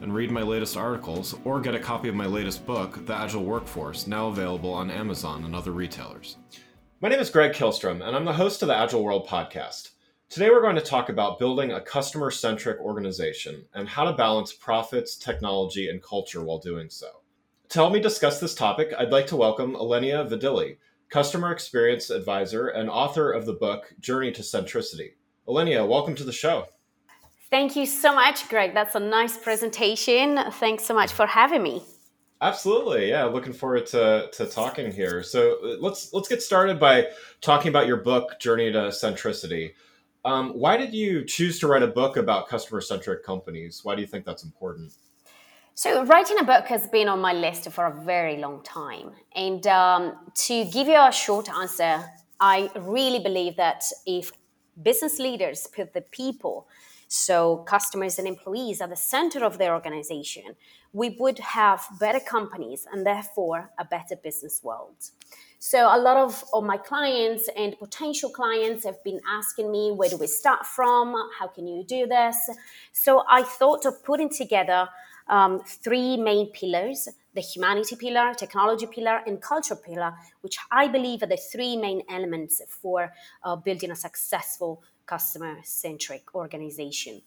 and read my latest articles or get a copy of my latest book, The Agile Workforce, now available on Amazon and other retailers. My name is Greg Kihlstrom, and I'm the host of the Agile World podcast. Today, we're going to talk about building a customer centric organization and how to balance profits, technology, and culture while doing so. To help me discuss this topic, I'd like to welcome Ilenia Vidili, Customer Experience Advisor and author of the book Journey to Centricity. Ilenia, welcome to the show. Thank you so much, Greg. That's a nice presentation. Thanks so much for having me. Absolutely, yeah. Looking forward to, to talking here. So let's let's get started by talking about your book, Journey to Centricity. Um, why did you choose to write a book about customer centric companies? Why do you think that's important? So, writing a book has been on my list for a very long time. And um, to give you a short answer, I really believe that if business leaders put the people so, customers and employees are the center of their organization, we would have better companies and therefore a better business world. So, a lot of, of my clients and potential clients have been asking me, where do we start from? How can you do this? So, I thought of putting together um, three main pillars the humanity pillar, technology pillar, and culture pillar, which I believe are the three main elements for uh, building a successful customer centric organization.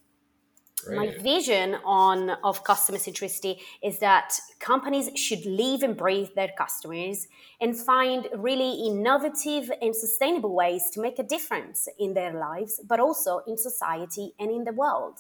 Right. My vision on of customer centricity is that companies should live and breathe their customers and find really innovative and sustainable ways to make a difference in their lives, but also in society and in the world.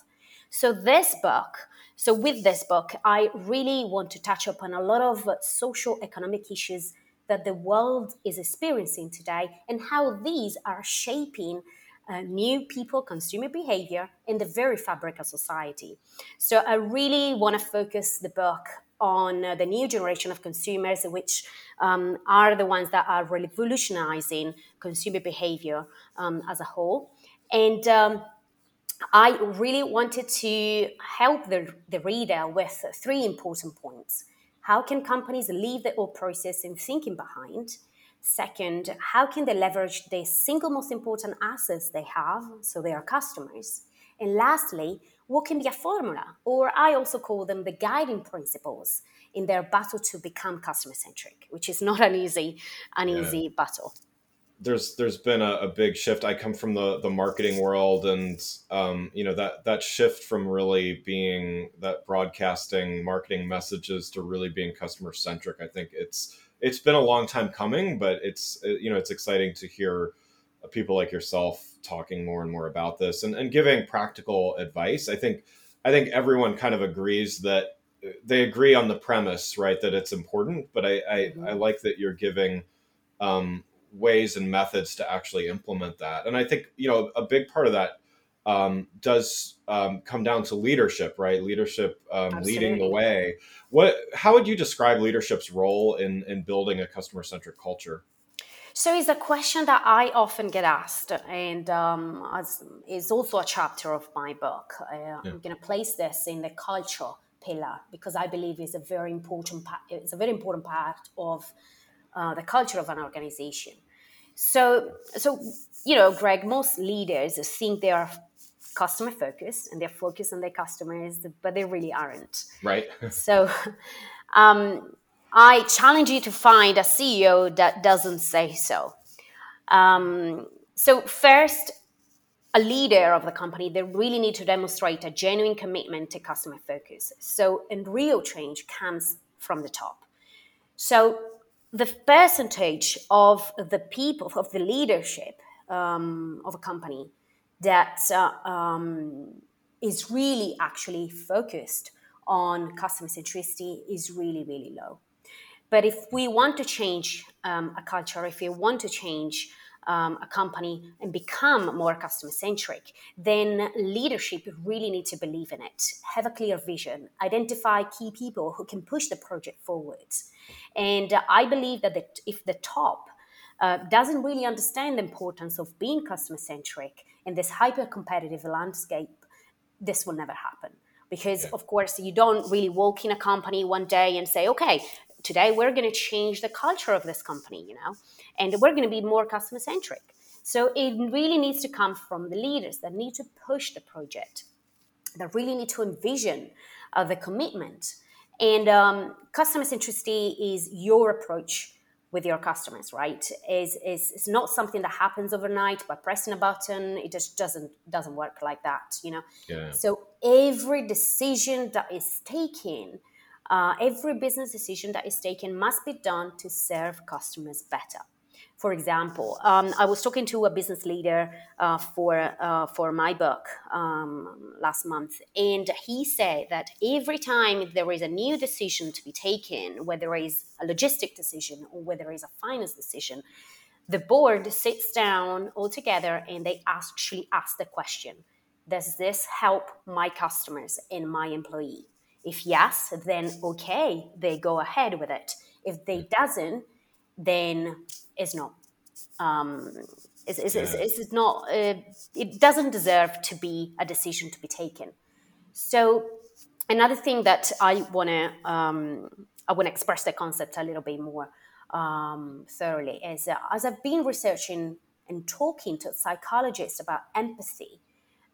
So this book, so with this book, I really want to touch upon a lot of social economic issues that the world is experiencing today and how these are shaping uh, new people, consumer behavior in the very fabric of society. So I really want to focus the book on uh, the new generation of consumers, which um, are the ones that are revolutionizing consumer behavior um, as a whole. And um, I really wanted to help the, the reader with three important points. How can companies leave the old process and thinking behind? Second, how can they leverage the single most important assets they have, so they are customers? And lastly, what can be a formula, or I also call them the guiding principles in their battle to become customer centric, which is not an easy, an yeah. easy battle. There's there's been a, a, big shift. I come from the the marketing world, and um, you know that that shift from really being that broadcasting marketing messages to really being customer centric. I think it's it's been a long time coming, but it's uh, you know it's exciting to hear people like yourself talking more and more about this and, and giving practical advice. I think I think everyone kind of agrees that uh, they agree on the premise, right, that it's important. But I I, mm-hmm. I like that you're giving um, ways and methods to actually implement that. And I think you know a big part of that um, does um, come down to leadership, right? Leadership um, leading the way. What? How would you describe leadership's role in in building a customer centric culture? So it's a question that I often get asked, and um, is also a chapter of my book. Uh, yeah. I'm going to place this in the culture pillar because I believe it's a very important. part. it's a very important part of uh, the culture of an organization. So, so you know, Greg, most leaders think they are customer focused and they're focused on their customers, but they really aren't. Right. so um, I challenge you to find a CEO that doesn't say so. Um, so, first, a leader of the company, they really need to demonstrate a genuine commitment to customer focus. So, and real change comes from the top. So, the percentage of the people, of the leadership um, of a company that uh, um, is really actually focused on customer centricity is really, really low. But if we want to change um, a culture, if we want to change um, a company and become more customer centric, then leadership really need to believe in it, have a clear vision, identify key people who can push the project forward. And I believe that the, if the top uh, doesn't really understand the importance of being customer centric in this hyper competitive landscape, this will never happen. Because, yeah. of course, you don't really walk in a company one day and say, okay, today we're going to change the culture of this company, you know, and we're going to be more customer centric. So it really needs to come from the leaders that need to push the project, that really need to envision uh, the commitment. And um, customer centricity is your approach with your customers, right? Is is it's not something that happens overnight by pressing a button. It just doesn't doesn't work like that, you know. Yeah. So every decision that is taken uh, every business decision that is taken must be done to serve customers better. For example, um, I was talking to a business leader uh, for uh, for my book um, last month, and he said that every time there is a new decision to be taken, whether it is a logistic decision or whether it is a finance decision, the board sits down all together and they actually ask the question: Does this help my customers and my employee? If yes, then okay, they go ahead with it. If they doesn't, then it's not. Um, it's, it's, yeah. it's, it's not. Uh, it doesn't deserve to be a decision to be taken. So another thing that I want to um, I want to express the concept a little bit more um, thoroughly is uh, as I've been researching and talking to psychologists about empathy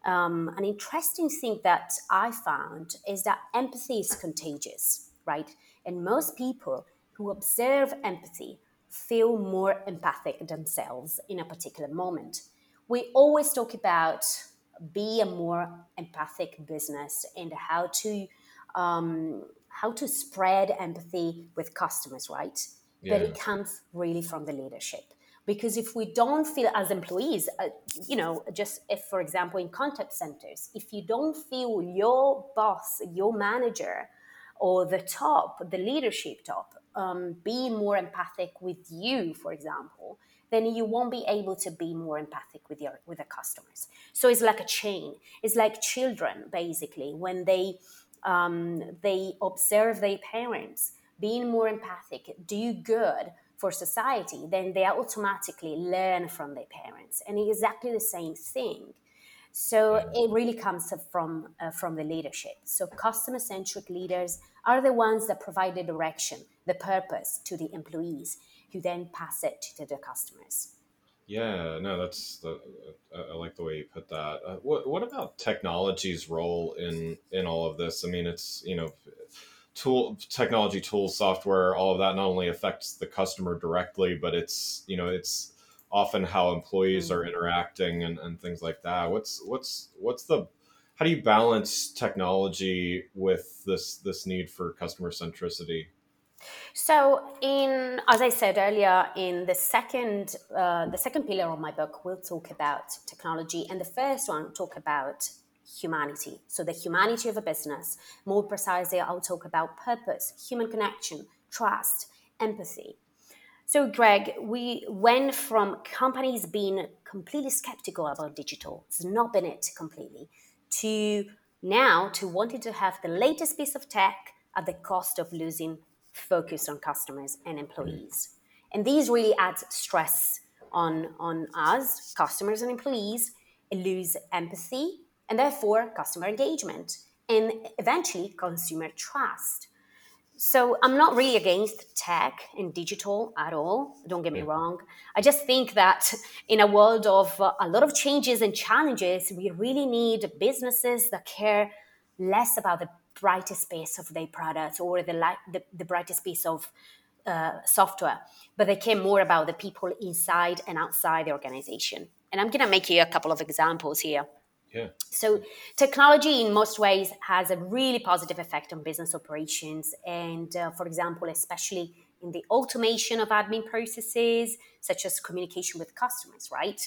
um, an interesting thing that I found is that empathy is contagious, right? And most people who observe empathy feel more empathic themselves in a particular moment. We always talk about be a more empathic business and how to um, how to spread empathy with customers, right? Yeah. But it comes really from the leadership because if we don't feel as employees uh, you know just if for example in contact centers if you don't feel your boss your manager or the top the leadership top um, be more empathic with you for example then you won't be able to be more empathic with your with the customers so it's like a chain it's like children basically when they um, they observe their parents being more empathic do good for society, then they automatically learn from their parents. And exactly the same thing. So it really comes from uh, from the leadership. So customer centric leaders are the ones that provide the direction, the purpose to the employees, who then pass it to the customers. Yeah, no, that's the, I like the way you put that. Uh, what what about technology's role in in all of this? I mean, it's you know tool technology tools software all of that not only affects the customer directly but it's you know it's often how employees are mm-hmm. interacting and, and things like that what's what's what's the how do you balance technology with this this need for customer centricity so in as i said earlier in the second uh, the second pillar of my book we'll talk about technology and the first one talk about humanity. So, the humanity of a business. More precisely, I'll talk about purpose, human connection, trust, empathy. So, Greg, we went from companies being completely skeptical about digital, it's not been it completely, to now to wanting to have the latest piece of tech at the cost of losing focus on customers and employees. Mm-hmm. And these really add stress on, on us, customers and employees, lose empathy and therefore customer engagement and eventually consumer trust. So I'm not really against tech and digital at all. Don't get me wrong. I just think that in a world of uh, a lot of changes and challenges, we really need businesses that care less about the brightest piece of their products or the, the, the brightest piece of uh, software, but they care more about the people inside and outside the organization. And I'm going to make you a couple of examples here. Yeah. So technology, in most ways, has a really positive effect on business operations, and uh, for example, especially in the automation of admin processes, such as communication with customers. Right.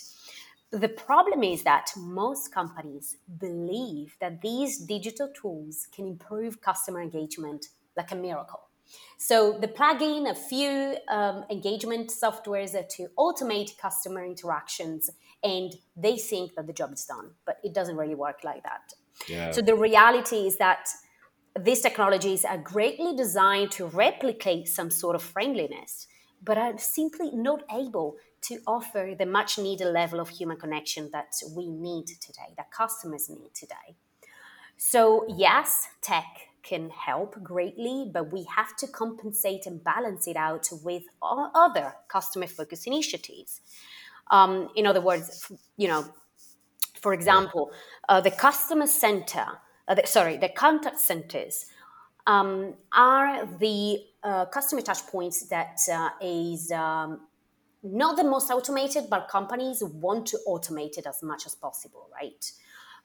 The problem is that most companies believe that these digital tools can improve customer engagement like a miracle. So the plug in a few um, engagement softwares to automate customer interactions, and they think that the job is done, but it doesn't really work like that. Yeah. So the reality is that these technologies are greatly designed to replicate some sort of friendliness, but are simply not able to offer the much needed level of human connection that we need today, that customers need today. So, yes, tech can help greatly, but we have to compensate and balance it out with other customer focused initiatives. Um, in other words, you know, for example, uh, the customer center, uh, the, sorry, the contact centers um, are the uh, customer touch points that uh, is um, not the most automated, but companies want to automate it as much as possible, right?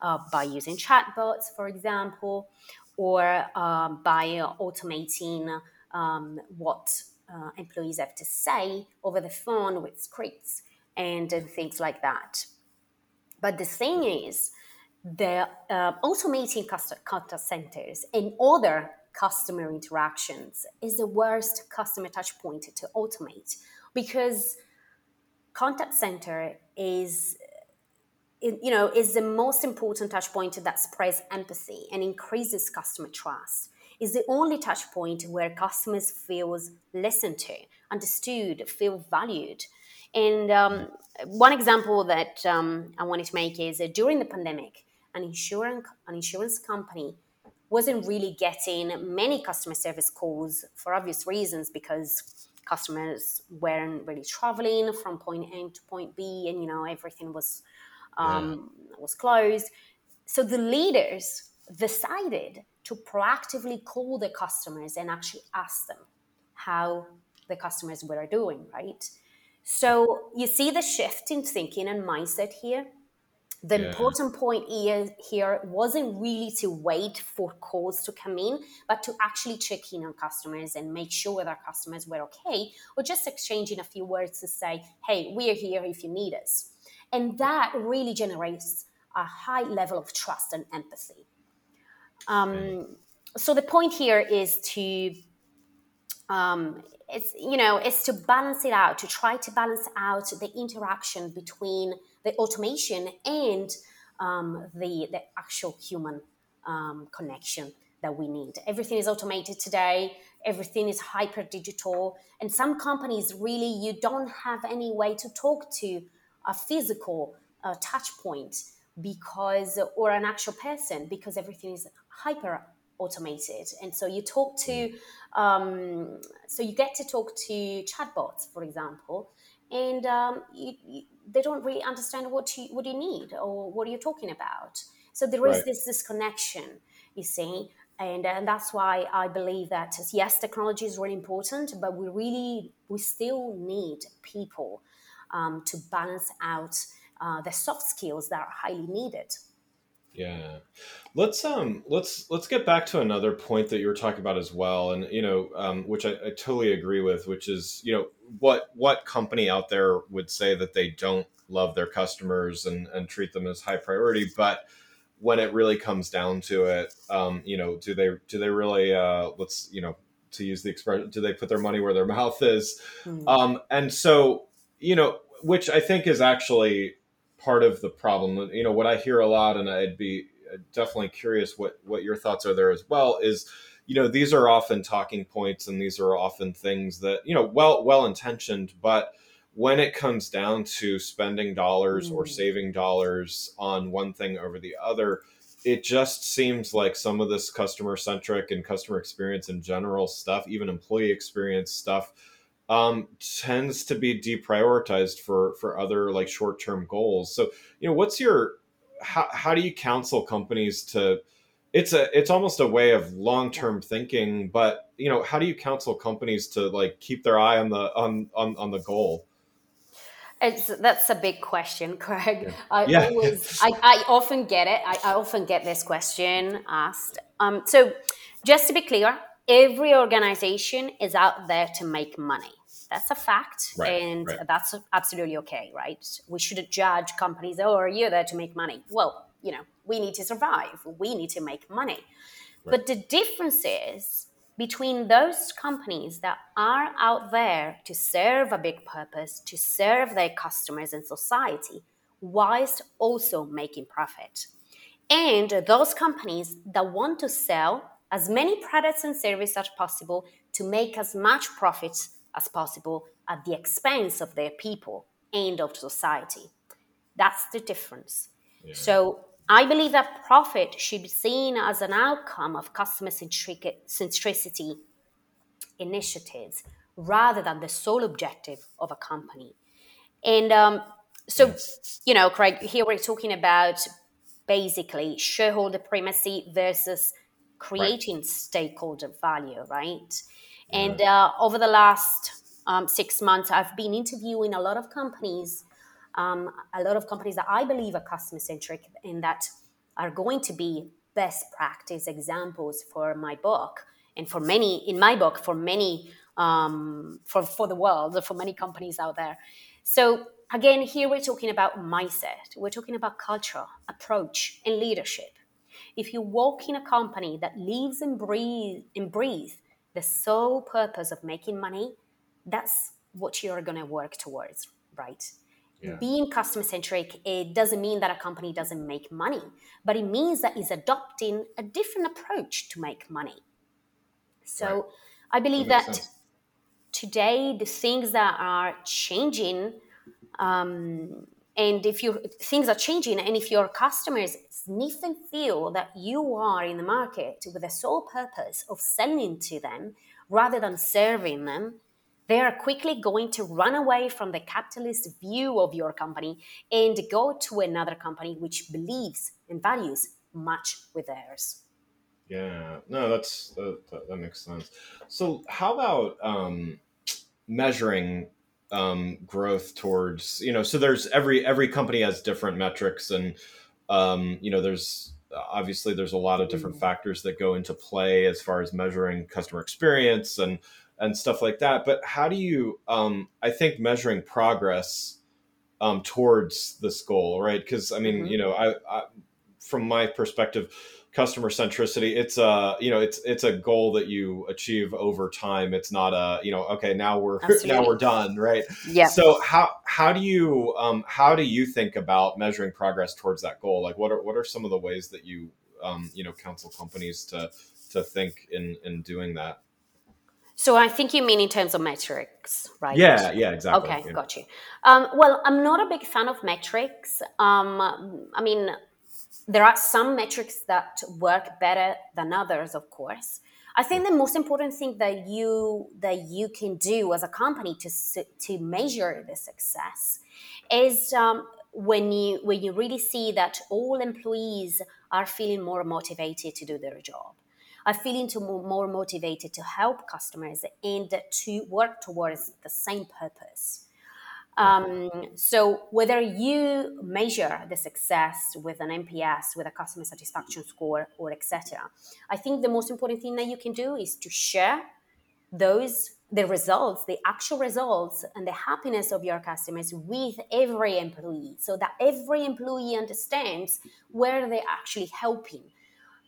Uh, by using chatbots, for example, or uh, by automating um, what uh, employees have to say over the phone with scripts and, and things like that. But the thing is, the uh, automating contact centers and other customer interactions is the worst customer touch point to automate because contact center is you know is the most important touch point that spreads empathy and increases customer trust is the only touch point where customers feels listened to understood feel valued and um, one example that um, i wanted to make is that during the pandemic an insurance an insurance company wasn't really getting many customer service calls for obvious reasons because customers weren't really traveling from point A to point B, and you know everything was um, yeah. was closed. So the leaders decided to proactively call the customers and actually ask them how the customers were doing. Right. So you see the shift in thinking and mindset here the yeah. important point here, here wasn't really to wait for calls to come in, but to actually check in on customers and make sure that customers were okay, or just exchanging a few words to say, hey, we're here if you need us. And that really generates a high level of trust and empathy. Um, so the point here is to um, it's you know it's to balance it out to try to balance out the interaction between the automation and um, the, the actual human um, connection that we need. Everything is automated today. Everything is hyper digital. And some companies really, you don't have any way to talk to a physical uh, touch point because, or an actual person, because everything is hyper automated. And so you talk to, um, so you get to talk to chatbots, for example, and um, you, you, they don't really understand what you what you need or what you're talking about. So there is right. this disconnection, you see, and and that's why I believe that yes, technology is really important, but we really we still need people um, to balance out uh, the soft skills that are highly needed. Yeah. Let's um let's let's get back to another point that you were talking about as well, and you know, um, which I, I totally agree with, which is you know what what company out there would say that they don't love their customers and and treat them as high priority, but when it really comes down to it, um, you know, do they do they really uh, let's you know to use the expression, do they put their money where their mouth is? Mm-hmm. Um, and so you know, which I think is actually part of the problem. You know, what I hear a lot, and I'd be definitely curious what what your thoughts are there as well. Is you know these are often talking points, and these are often things that you know well well intentioned, but when it comes down to spending dollars mm. or saving dollars on one thing over the other, it just seems like some of this customer centric and customer experience in general stuff, even employee experience stuff um, tends to be deprioritized for for other like short term goals. So you know, what's your how how do you counsel companies to? It's a it's almost a way of long term thinking, but you know, how do you counsel companies to like keep their eye on the on on, on the goal? It's, that's a big question, Craig. I yeah. always, I, I often get it. I, I often get this question asked. Um, so, just to be clear, every organization is out there to make money. That's a fact, right, and right. that's absolutely okay, right? We shouldn't judge companies. Oh, are you there to make money? Well, you know, we need to survive. We need to make money. Right. But the difference is between those companies that are out there to serve a big purpose, to serve their customers and society, whilst also making profit. And those companies that want to sell as many products and services as possible to make as much profit as possible at the expense of their people and of society. That's the difference. Yeah. So I believe that profit should be seen as an outcome of customer centricity initiatives rather than the sole objective of a company. And um, so, you know, Craig, here we're talking about basically shareholder primacy versus creating right. stakeholder value, right? And uh, over the last um, six months, I've been interviewing a lot of companies um, a lot of companies that I believe are customer centric and that are going to be best practice examples for my book and for many in my book for many um, for for the world for many companies out there. So again, here we're talking about mindset. We're talking about culture, approach, and leadership. If you walk in a company that lives and breathe and breathe the sole purpose of making money, that's what you're going to work towards, right? Yeah. Being customer centric, it doesn't mean that a company doesn't make money, but it means that it's adopting a different approach to make money. So right. I believe that, that today the things that are changing, um, and if you things are changing, and if your customers sniff and feel that you are in the market with the sole purpose of selling to them rather than serving them, they are quickly going to run away from the capitalist view of your company and go to another company which believes and values much with theirs. Yeah, no, that's that, that, that makes sense. So, how about um, measuring um, growth towards you know? So there's every every company has different metrics, and um, you know, there's obviously there's a lot of different mm-hmm. factors that go into play as far as measuring customer experience and and stuff like that. But how do you? Um, I think measuring progress um, towards this goal, right? Because I mean, mm-hmm. you know, I, I, from my perspective, customer centricity, it's a you know, it's it's a goal that you achieve over time. It's not a you know, okay, now we're Absolutely. now we're done, right? Yeah. So how how do you um, how do you think about measuring progress towards that goal? Like, what are what are some of the ways that you um, you know counsel companies to to think in in doing that? So I think you mean in terms of metrics, right? Yeah, yeah, exactly. Okay, yeah. got you. Um, well, I'm not a big fan of metrics. Um, I mean, there are some metrics that work better than others, of course. I think the most important thing that you that you can do as a company to to measure the success is um, when you when you really see that all employees are feeling more motivated to do their job are feeling to more motivated to help customers and to work towards the same purpose. Um, so whether you measure the success with an NPS, with a customer satisfaction score, or etc., I think the most important thing that you can do is to share those the results, the actual results, and the happiness of your customers with every employee, so that every employee understands where they're actually helping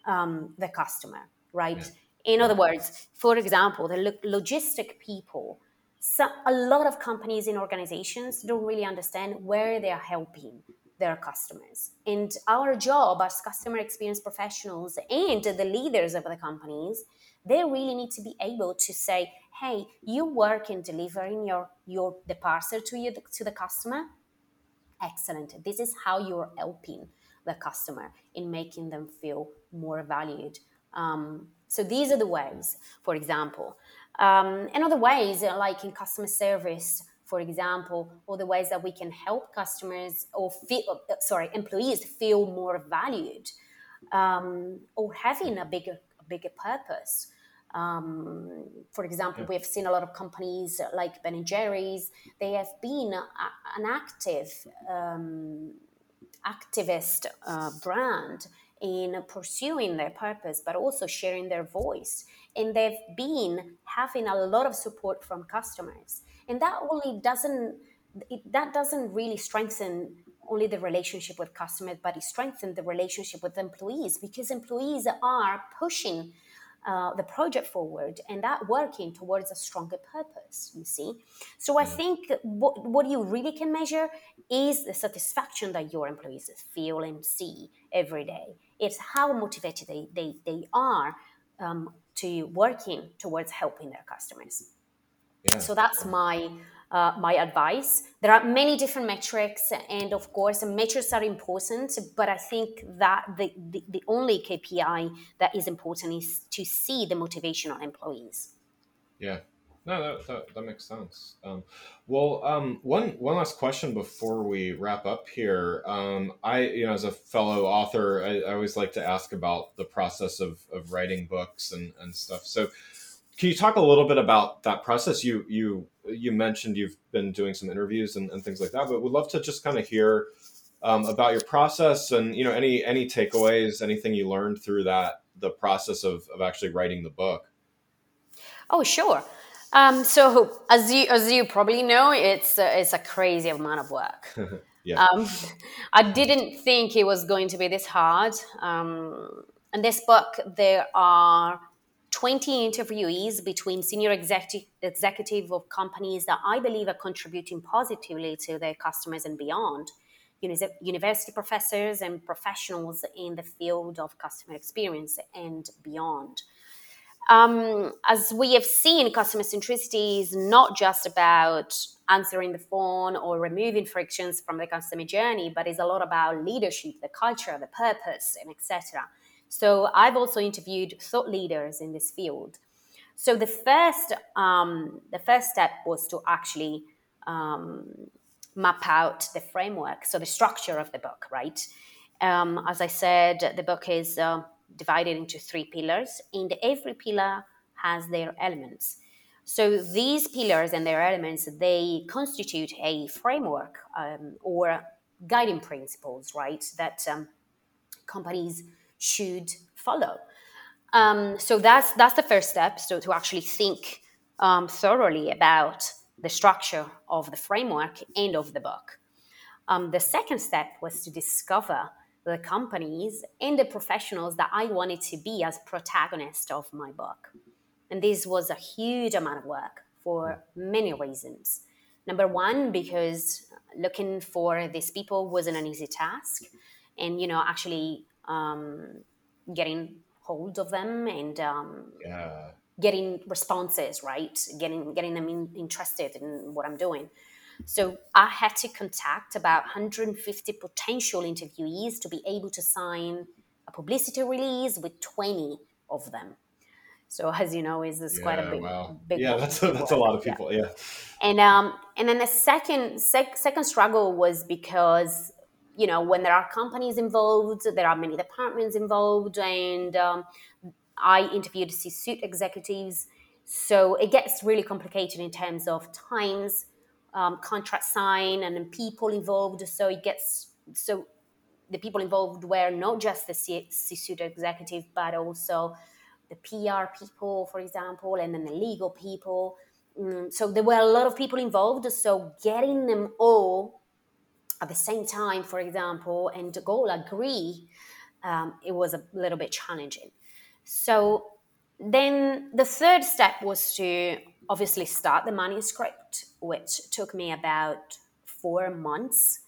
um, the customer right? Yeah. In other words, for example, the lo- logistic people, so a lot of companies and organizations don't really understand where they are helping their customers. And our job as customer experience professionals and the leaders of the companies, they really need to be able to say, hey, you work in delivering your, your the parcel to you to the customer. Excellent. This is how you're helping the customer in making them feel more valued um, so these are the ways, for example. Um, and other ways, uh, like in customer service, for example, or the ways that we can help customers or feel, uh, sorry, employees feel more valued um, or having a bigger, a bigger purpose. Um, for example, we have seen a lot of companies like Ben and Jerry's. They have been a, an active um, activist uh, brand in pursuing their purpose, but also sharing their voice. And they've been having a lot of support from customers. And that only doesn't it, that doesn't really strengthen only the relationship with customers, but it strengthens the relationship with employees because employees are pushing uh, the project forward and that working towards a stronger purpose you see? So i think what, what you really can measure is the satisfaction that your employees feel and see every day. It's how motivated they, they, they are um, to working towards helping their customers. Yeah. so that's my uh, my advice. There are many different metrics, and of course, the metrics are important, but I think that the, the, the only KPI that is important is to see the motivation on employees. Yeah. No, that, that, that makes sense. Um, well, um, one one last question before we wrap up here. Um, I, you know, as a fellow author, I, I, always like to ask about the process of, of writing books and, and stuff. So, can you talk a little bit about that process? You you you mentioned you've been doing some interviews and, and things like that, but would love to just kind of hear um, about your process and you know any any takeaways, anything you learned through that the process of of actually writing the book. Oh sure. Um, so as you as you probably know, it's a, it's a crazy amount of work. yeah. Um, I didn't think it was going to be this hard. Um, in this book, there are 20 interviewees between senior executive, executive of companies that I believe are contributing positively to their customers and beyond, university professors and professionals in the field of customer experience and beyond. Um, as we have seen, customer centricity is not just about answering the phone or removing frictions from the customer journey, but it's a lot about leadership, the culture, the purpose, and etc. So I've also interviewed thought leaders in this field. So the first, um, the first step was to actually um, map out the framework, so the structure of the book, right? Um, as I said, the book is uh, divided into three pillars, and every pillar has their elements. So these pillars and their elements they constitute a framework um, or guiding principles, right? That um, companies should follow. Um, so that's that's the first step. So to actually think um, thoroughly about the structure of the framework and of the book. Um, the second step was to discover the companies and the professionals that I wanted to be as protagonist of my book. And this was a huge amount of work for many reasons. Number one, because looking for these people wasn't an easy task. And, you know, actually um, getting hold of them and um, yeah. getting responses right getting getting them in, interested in what i'm doing so i had to contact about 150 potential interviewees to be able to sign a publicity release with 20 of them so as you know, is this yeah, quite a big, wow. big yeah, that's a, that's a lot of people. Yeah. yeah. And um, and then the second sec- second struggle was because you know, when there are companies involved, there are many departments involved, and um, I interviewed C-suite executives. So it gets really complicated in terms of times, um, contract sign, and then people involved. So it gets so the people involved were not just the C-suite executive, but also the PR people, for example, and then the legal people. Mm, so there were a lot of people involved. So getting them all at the same time, for example, and to go agree, um, it was a little bit challenging. So then the third step was to obviously start the manuscript, which took me about four months,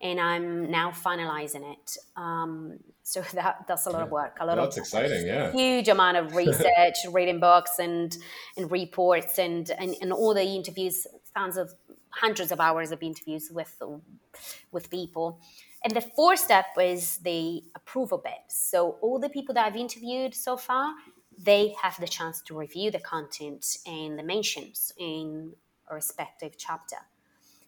and I'm now finalizing it. Um, so that that's a lot of work. A lot that's of exciting, yeah. Huge amount of research, reading books and and reports and, and and all the interviews, thousands of hundreds of hours of interviews with with people. And the fourth step is the approval bit. So all the people that I've interviewed so far, they have the chance to review the content and the mentions in a respective chapter.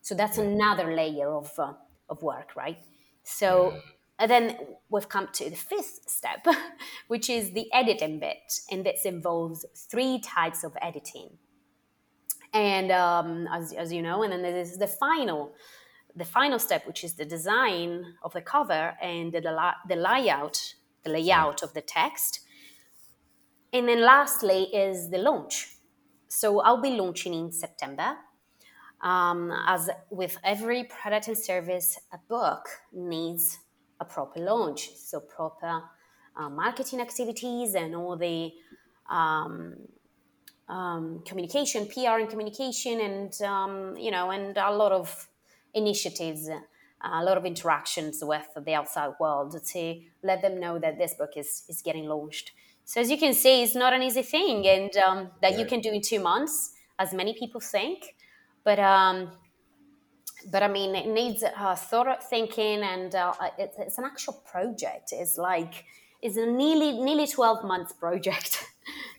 So that's another layer of uh, of work, right? So. And then we've come to the fifth step, which is the editing bit, and this involves three types of editing and um, as, as you know and then there's the final the final step which is the design of the cover and the, the layout the layout of the text. And then lastly is the launch. So i'll be launching in september um, as with every product and service a book needs a proper launch. So proper uh, marketing activities and all the um, um, communication, PR and communication, and um, you know, and a lot of initiatives, uh, a lot of interactions with the outside world to let them know that this book is is getting launched. So as you can see, it's not an easy thing, and um, that right. you can do in two months, as many people think. But um, but I mean, it needs uh, thorough thinking, and uh, it's, it's an actual project. It's like it's a nearly nearly twelve months project. so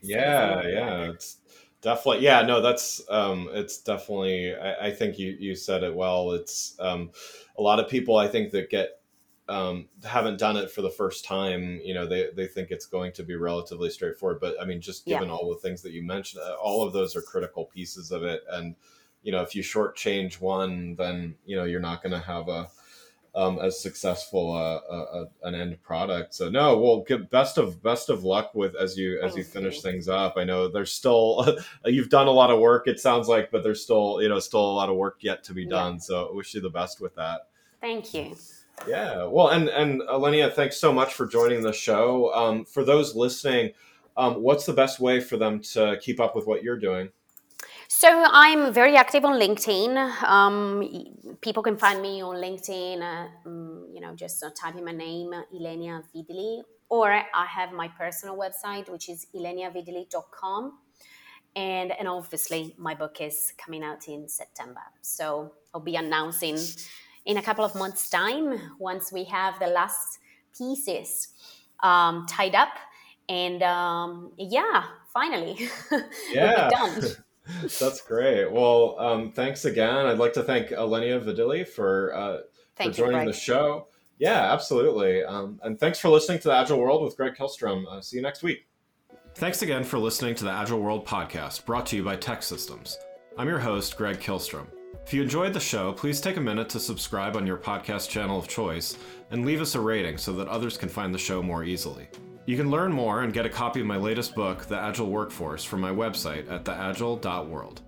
yeah, yeah, it's definitely yeah. No, that's um, it's definitely. I, I think you you said it well. It's um, a lot of people I think that get um, haven't done it for the first time, you know, they, they think it's going to be relatively straightforward. But I mean, just given yeah. all the things that you mentioned, uh, all of those are critical pieces of it. And, you know, if you shortchange one, then, you know, you're not going to have a, um, as successful uh, a, a, an end product. So no, well, good, best of best of luck with as you as you finish things up. I know there's still you've done a lot of work. It sounds like, but there's still you know still a lot of work yet to be done. Yeah. So I wish you the best with that. Thank you. Yeah, well, and and Ilenia, thanks so much for joining the show. Um, for those listening, um, what's the best way for them to keep up with what you're doing? So I'm very active on LinkedIn. Um, people can find me on LinkedIn. Uh, um, you know, just uh, type in my name, Ilenia Vidili, or I have my personal website, which is ileniavidili.com. And, and obviously, my book is coming out in September. So I'll be announcing in a couple of months' time once we have the last pieces um, tied up. And um, yeah, finally, yeah. done. That's great. Well, um, thanks again. I'd like to thank Ilenia Vidili for, uh, for joining the show. Yeah, absolutely. Um, and thanks for listening to the Agile World with Greg Kihlstrom. Uh, see you next week. Thanks again for listening to the Agile World podcast brought to you by TEKsystems. I'm your host, Greg Kihlstrom. If you enjoyed the show, please take a minute to subscribe on your podcast channel of choice and leave us a rating so that others can find the show more easily. You can learn more and get a copy of my latest book, The Agile Workforce, from my website at theagile.world.